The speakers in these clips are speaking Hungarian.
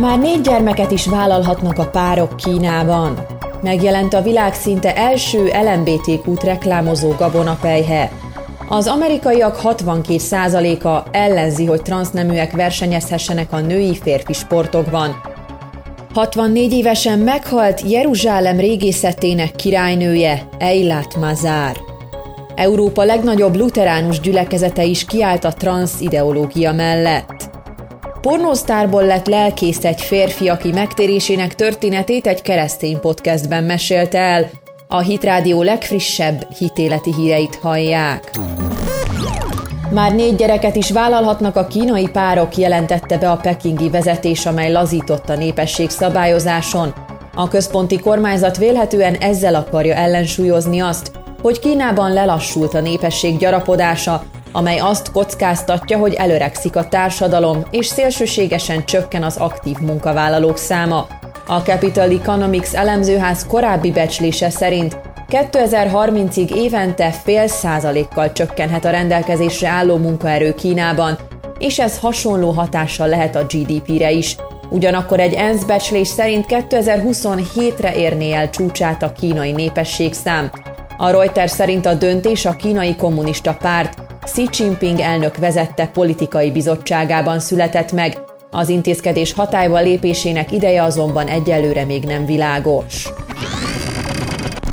Már négy gyermeket is vállalhatnak a párok Kínában. Megjelent a világ szinte első LMBTQ-t reklámozó gabonapejhe. Az amerikaiak 62%-a ellenzi, hogy transzneműek versenyezhessenek a női-férfi sportokban. 64 évesen meghalt Jeruzsálem régészetének királynője, Eilat Mazár. Európa legnagyobb luteránus gyülekezete is kiállt a transz ideológia mellett. Pornósztárból lett lelkész egy férfi, aki megtérésének történetét egy keresztény podcastben mesélte el. A Hitrádió legfrissebb hitéleti híreit hallják. Már négy gyereket is vállalhatnak a kínai párok, jelentette be a pekingi vezetés, amely lazított a népesség szabályozáson. A központi kormányzat vélhetően ezzel akarja ellensúlyozni azt, hogy Kínában lelassult a népesség gyarapodása, amely azt kockáztatja, hogy előrekszik a társadalom, és szélsőségesen csökken az aktív munkavállalók száma. A Capital Economics elemzőház korábbi becslése szerint 2030-ig évente fél százalékkal csökkenhet a rendelkezésre álló munkaerő Kínában, és ez hasonló hatással lehet a GDP-re is. Ugyanakkor egy ENSZ becslés szerint 2027-re érné el csúcsát a kínai népességszám. A Reuters szerint a döntés a kínai kommunista párt Xi Jinping elnök vezette politikai bizottságában született meg, az intézkedés hatályba lépésének ideje azonban egyelőre még nem világos.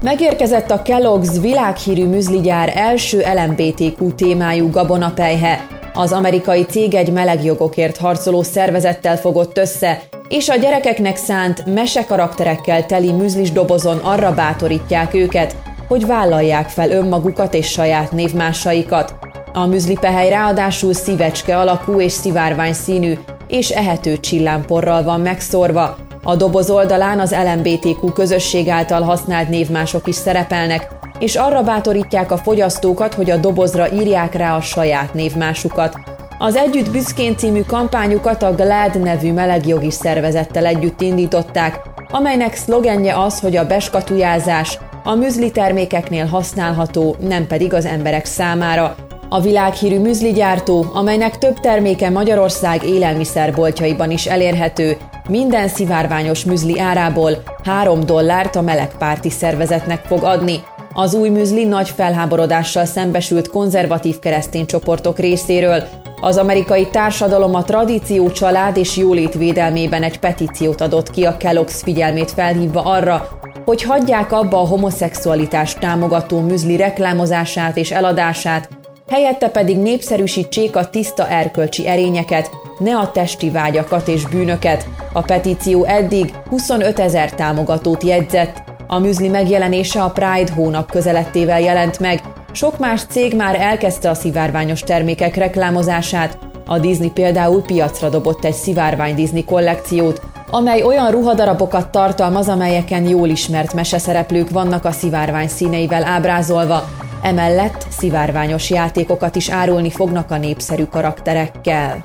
Megérkezett a Kellogg's világhírű műzligyár első LMBTQ témájú gabonapejhe. Az amerikai cég egy melegjogokért harcoló szervezettel fogott össze, és a gyerekeknek szánt mesekarakterekkel teli műzlis dobozon arra bátorítják őket, hogy vállalják fel önmagukat és saját névmásaikat. A műzlipehely ráadásul szívecske alakú és szivárvány színű, és ehető csillámporral van megszorva, a doboz oldalán az LMBTQ közösség által használt névmások is szerepelnek, és arra bátorítják a fogyasztókat, hogy a dobozra írják rá a saját névmásukat. Az Együtt Büszkén című kampányukat a GLAD nevű melegjogi szervezettel együtt indították, amelynek szlogenje az, hogy a beskatujázás a műzli termékeknél használható, nem pedig az emberek számára. A világhírű műzligyártó, amelynek több terméke Magyarország élelmiszerboltjaiban is elérhető, minden szivárványos műzli árából 3 dollárt a melegpárti szervezetnek fog adni. Az új műzli nagy felháborodással szembesült konzervatív keresztény csoportok részéről. Az amerikai társadalom a tradíció, család és jólét védelmében egy petíciót adott ki a Kellogg's figyelmét felhívva arra, hogy hagyják abba a homoszexualitást támogató műzli reklámozását és eladását, helyette pedig népszerűsítsék a tiszta erkölcsi erényeket, ne a testi vágyakat és bűnöket. A petíció eddig 25 ezer támogatót jegyzett. A műzli megjelenése a Pride hónap közelettével jelent meg. Sok más cég már elkezdte a szivárványos termékek reklámozását. A Disney például piacra dobott egy szivárvány Disney kollekciót, amely olyan ruhadarabokat tartalmaz, amelyeken jól ismert meseszereplők vannak a szivárvány színeivel ábrázolva, Emellett szivárványos játékokat is árulni fognak a népszerű karakterekkel.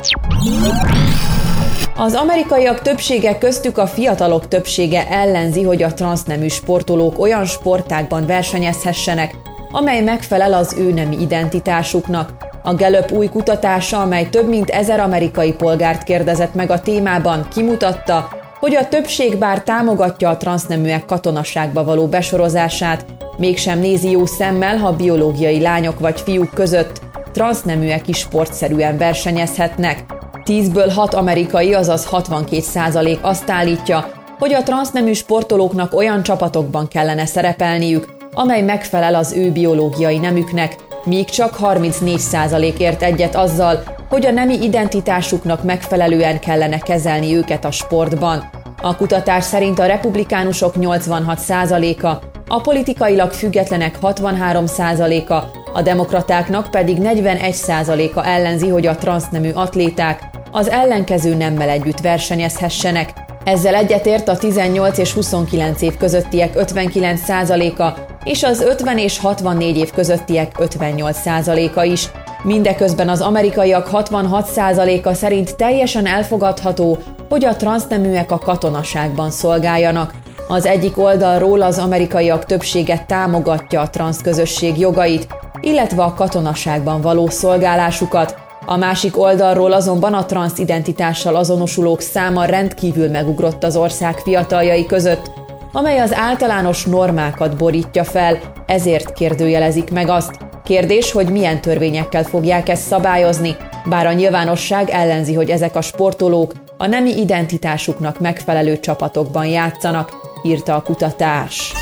Az amerikaiak többsége köztük a fiatalok többsége ellenzi, hogy a transznemű sportolók olyan sportákban versenyezhessenek, amely megfelel az ő nemi identitásuknak. A Gallup új kutatása, amely több mint ezer amerikai polgárt kérdezett meg a témában, kimutatta, hogy a többség bár támogatja a transzneműek katonasságba való besorozását, mégsem nézi jó szemmel, ha biológiai lányok vagy fiúk között transzneműek is sportszerűen versenyezhetnek. Tízből hat amerikai, azaz 62 százalék azt állítja, hogy a transznemű sportolóknak olyan csapatokban kellene szerepelniük, amely megfelel az ő biológiai nemüknek, míg csak 34 százalék ért egyet azzal, hogy a nemi identitásuknak megfelelően kellene kezelni őket a sportban. A kutatás szerint a republikánusok 86 százaléka a politikailag függetlenek 63%-a, a demokratáknak pedig 41%-a ellenzi, hogy a transznemű atléták az ellenkező nemmel együtt versenyezhessenek. Ezzel egyetért a 18 és 29 év közöttiek 59%-a és az 50 és 64 év közöttiek 58%-a is. Mindeközben az amerikaiak 66%-a szerint teljesen elfogadható, hogy a transzneműek a katonaságban szolgáljanak. Az egyik oldalról az amerikaiak többsége támogatja a transzközösség jogait, illetve a katonaságban való szolgálásukat, A másik oldalról azonban a transzidentitással azonosulók száma rendkívül megugrott az ország fiataljai között, amely az általános normákat borítja fel, ezért kérdőjelezik meg azt. Kérdés, hogy milyen törvényekkel fogják ezt szabályozni, bár a nyilvánosság ellenzi, hogy ezek a sportolók a nemi identitásuknak megfelelő csapatokban játszanak, írta a kutatás.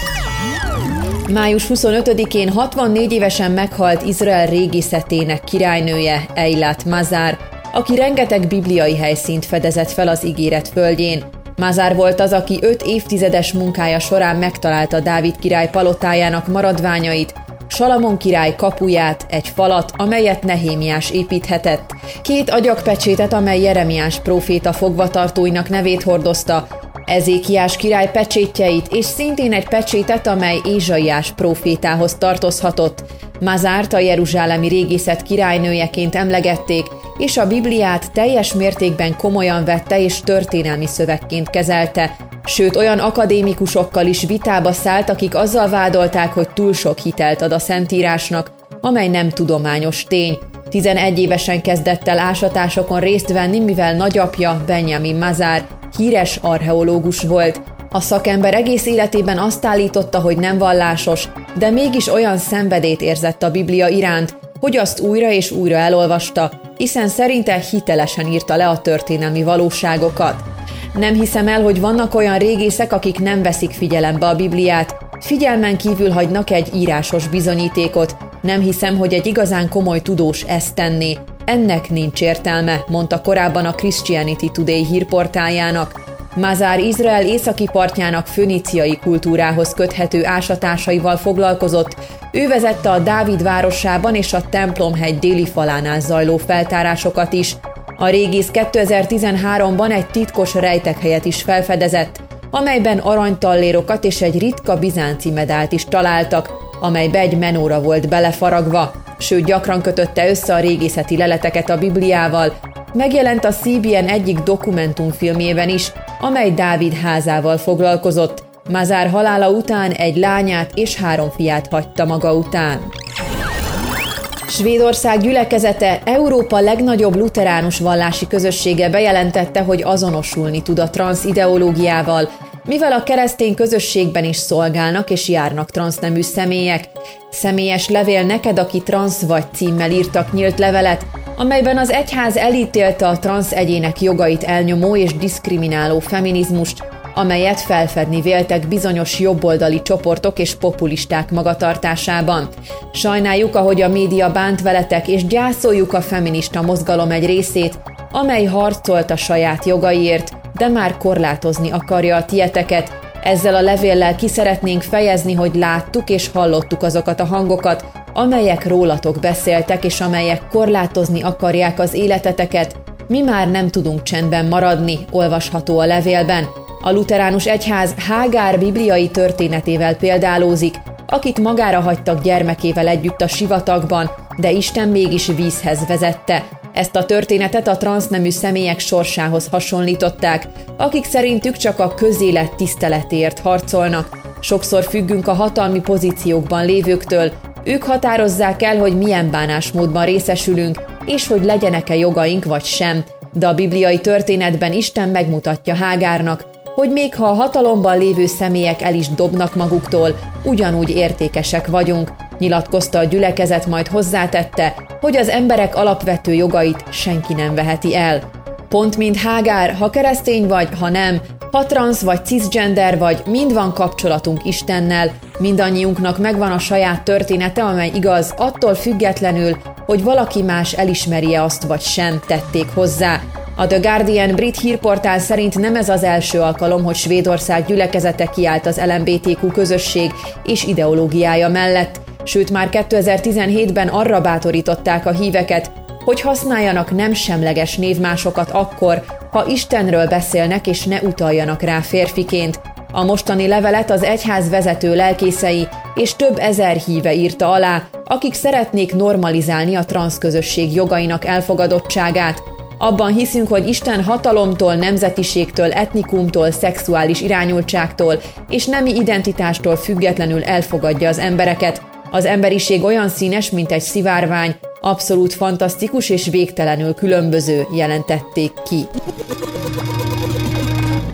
Május 25-én 64 évesen meghalt Izrael régészetének királynője Eilat Mazár, aki rengeteg bibliai helyszínt fedezett fel az ígéret földjén. Mazár volt az, aki öt évtizedes munkája során megtalálta Dávid király palotájának maradványait, Salamon király kapuját, egy falat, amelyet Nehémiás építhetett, két agyagpecsétet, amely Jeremiás próféta fogvatartóinak nevét hordozta, Ezékiás király pecsétjeit, és szintén egy pecsétet, amely Ézsaiás profétához tartozhatott. Mazárt a jeruzsálemi régészet királynőjeként emlegették, és a Bibliát teljes mértékben komolyan vette és történelmi szövegként kezelte, sőt olyan akadémikusokkal is vitába szállt, akik azzal vádolták, hogy túl sok hitelt ad a Szentírásnak, amely nem tudományos tény. 11 évesen kezdett el ásatásokon részt venni, mivel nagyapja Benjamin Mazár híres archeológus volt. A szakember egész életében azt állította, hogy nem vallásos, de mégis olyan szenvedét érzett a Biblia iránt, hogy azt újra és újra elolvasta, hiszen szerinte hitelesen írta le a történelmi valóságokat. Nem hiszem el, hogy vannak olyan régészek, akik nem veszik figyelembe a Bibliát, figyelmen kívül hagynak egy írásos bizonyítékot. Nem hiszem, hogy egy igazán komoly tudós ezt tenné. Ennek nincs értelme, mondta korábban a Christianity Today hírportáljának. Mazár Izrael északi partjának föníciai kultúrához köthető ásatásaival foglalkozott, ő vezette a Dávid városában és a Templomhegy déli falánál zajló feltárásokat is. A régész 2013-ban egy titkos rejtekhelyet is felfedezett, amelyben aranytallérokat és egy ritka bizánci medált is találtak, amelybe egy menóra volt belefaragva sőt gyakran kötötte össze a régészeti leleteket a Bibliával, megjelent a CBN egyik dokumentumfilmjében is, amely Dávid házával foglalkozott. Mazár halála után egy lányát és három fiát hagyta maga után. Svédország gyülekezete Európa legnagyobb luteránus vallási közössége bejelentette, hogy azonosulni tud a transz ideológiával, mivel a keresztény közösségben is szolgálnak és járnak transznemű személyek. Személyes levél neked, aki transz vagy címmel írtak nyílt levelet, amelyben az egyház elítélte a transz egyének jogait elnyomó és diszkrimináló feminizmust, amelyet felfedni véltek bizonyos jobboldali csoportok és populisták magatartásában. Sajnáljuk, ahogy a média bánt veletek, és gyászoljuk a feminista mozgalom egy részét, amely harcolt a saját jogaiért, de már korlátozni akarja a tieteket. Ezzel a levéllel ki szeretnénk fejezni, hogy láttuk és hallottuk azokat a hangokat, amelyek rólatok beszéltek, és amelyek korlátozni akarják az életeteket. Mi már nem tudunk csendben maradni, olvasható a levélben. A luteránus egyház Hágár bibliai történetével példálózik, akit magára hagytak gyermekével együtt a sivatagban, de Isten mégis vízhez vezette, ezt a történetet a transznemű személyek sorsához hasonlították, akik szerintük csak a közélet tiszteletért harcolnak. Sokszor függünk a hatalmi pozíciókban lévőktől, ők határozzák el, hogy milyen bánásmódban részesülünk, és hogy legyenek-e jogaink vagy sem. De a bibliai történetben Isten megmutatja Hágárnak, hogy még ha a hatalomban lévő személyek el is dobnak maguktól, ugyanúgy értékesek vagyunk, nyilatkozta a gyülekezet, majd hozzátette, hogy az emberek alapvető jogait senki nem veheti el. Pont mint Hágár, ha keresztény vagy, ha nem, ha transz vagy cisgender vagy, mind van kapcsolatunk Istennel, mindannyiunknak megvan a saját története, amely igaz, attól függetlenül, hogy valaki más elismerje azt vagy sem, tették hozzá. A The Guardian brit hírportál szerint nem ez az első alkalom, hogy Svédország gyülekezete kiállt az LMBTQ közösség és ideológiája mellett, sőt már 2017-ben arra bátorították a híveket, hogy használjanak nem semleges névmásokat akkor, ha Istenről beszélnek és ne utaljanak rá férfiként. A mostani levelet az egyház vezető lelkészei és több ezer híve írta alá, akik szeretnék normalizálni a transzközösség jogainak elfogadottságát, abban hiszünk, hogy Isten hatalomtól, nemzetiségtől, etnikumtól, szexuális irányultságtól és nemi identitástól függetlenül elfogadja az embereket, az emberiség olyan színes, mint egy szivárvány, Abszolút fantasztikus és végtelenül különböző jelentették ki.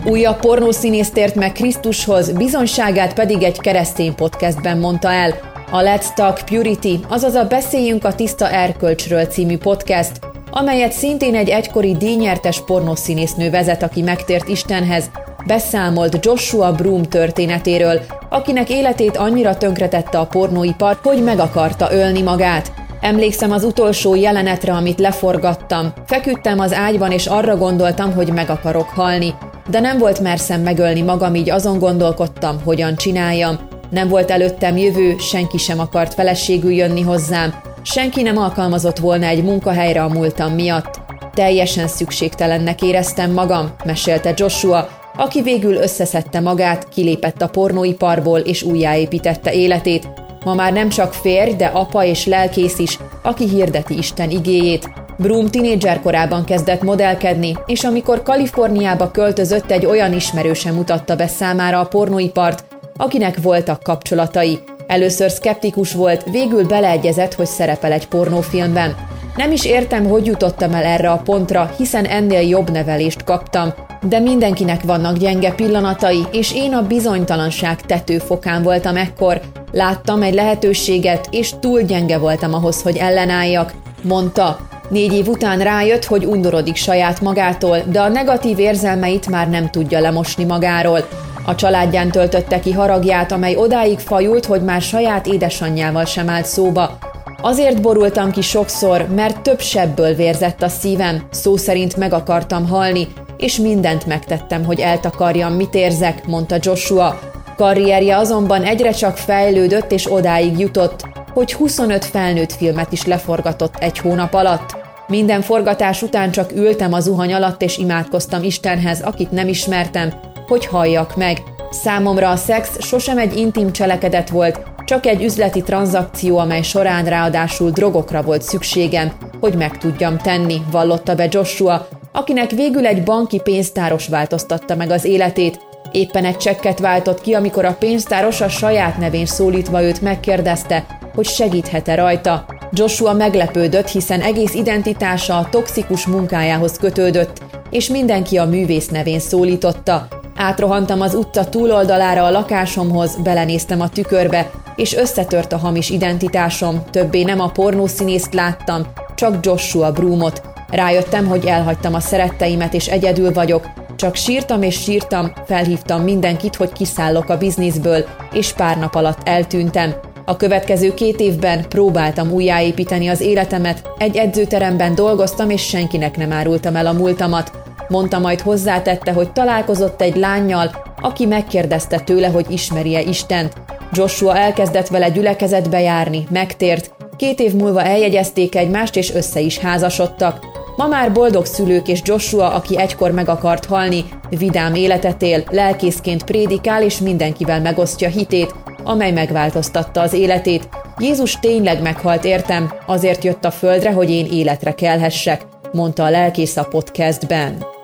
Újabb pornószínész tért meg Krisztushoz, bizonságát pedig egy keresztény podcastben mondta el. A Let's Talk Purity, azaz a Beszéljünk a tiszta erkölcsről című podcast, amelyet szintén egy egykori díjnyertes pornószínésznő vezet, aki megtért Istenhez, beszámolt Joshua Broom történetéről, akinek életét annyira tönkretette a pornóipar, hogy meg akarta ölni magát. Emlékszem az utolsó jelenetre, amit leforgattam. Feküdtem az ágyban, és arra gondoltam, hogy meg akarok halni. De nem volt merszem megölni magam, így azon gondolkodtam, hogyan csináljam. Nem volt előttem jövő, senki sem akart feleségül jönni hozzám, senki nem alkalmazott volna egy munkahelyre a múltam miatt. Teljesen szükségtelennek éreztem magam, mesélte Joshua, aki végül összeszedte magát, kilépett a pornóiparból és újjáépítette életét. Ma már nem csak férj, de apa és lelkész is, aki hirdeti Isten igéjét. Broom tinédzser korában kezdett modellkedni, és amikor Kaliforniába költözött, egy olyan ismerősen mutatta be számára a pornóipart, akinek voltak kapcsolatai. Először szkeptikus volt, végül beleegyezett, hogy szerepel egy pornófilmben. Nem is értem, hogy jutottam el erre a pontra, hiszen ennél jobb nevelést kaptam, de mindenkinek vannak gyenge pillanatai, és én a bizonytalanság tetőfokán voltam ekkor. Láttam egy lehetőséget, és túl gyenge voltam ahhoz, hogy ellenálljak, mondta. Négy év után rájött, hogy undorodik saját magától, de a negatív érzelmeit már nem tudja lemosni magáról. A családján töltötte ki haragját, amely odáig fajult, hogy már saját édesanyjával sem állt szóba. Azért borultam ki sokszor, mert több sebből vérzett a szívem, szó szerint meg akartam halni, és mindent megtettem, hogy eltakarjam, mit érzek, mondta Joshua. Karrierje azonban egyre csak fejlődött és odáig jutott, hogy 25 felnőtt filmet is leforgatott egy hónap alatt. Minden forgatás után csak ültem a zuhany alatt és imádkoztam Istenhez, akit nem ismertem, hogy halljak meg. Számomra a szex sosem egy intim cselekedet volt, csak egy üzleti tranzakció, amely során ráadásul drogokra volt szükségem, hogy meg tudjam tenni, vallotta be Joshua, akinek végül egy banki pénztáros változtatta meg az életét. Éppen egy csekket váltott ki, amikor a pénztáros a saját nevén szólítva őt megkérdezte, hogy segíthet-e rajta. Joshua meglepődött, hiszen egész identitása a toxikus munkájához kötődött, és mindenki a művész nevén szólította. Átrohantam az utca túloldalára a lakásomhoz, belenéztem a tükörbe, és összetört a hamis identitásom, többé nem a pornószínészt láttam, csak Joshua Broomot. Rájöttem, hogy elhagytam a szeretteimet, és egyedül vagyok, csak sírtam és sírtam, felhívtam mindenkit, hogy kiszállok a bizniszből, és pár nap alatt eltűntem. A következő két évben próbáltam újjáépíteni az életemet, egy edzőteremben dolgoztam, és senkinek nem árultam el a múltamat. Mondta majd hozzátette, hogy találkozott egy lányjal, aki megkérdezte tőle, hogy ismeri-e Istent. Joshua elkezdett vele gyülekezetbe járni, megtért, két év múlva eljegyezték egymást és össze is házasodtak. Ma már boldog szülők és Joshua, aki egykor meg akart halni, vidám életet él, lelkészként prédikál és mindenkivel megosztja hitét, amely megváltoztatta az életét. Jézus tényleg meghalt értem, azért jött a földre, hogy én életre kelhessek, mondta a lelkész a podcastben.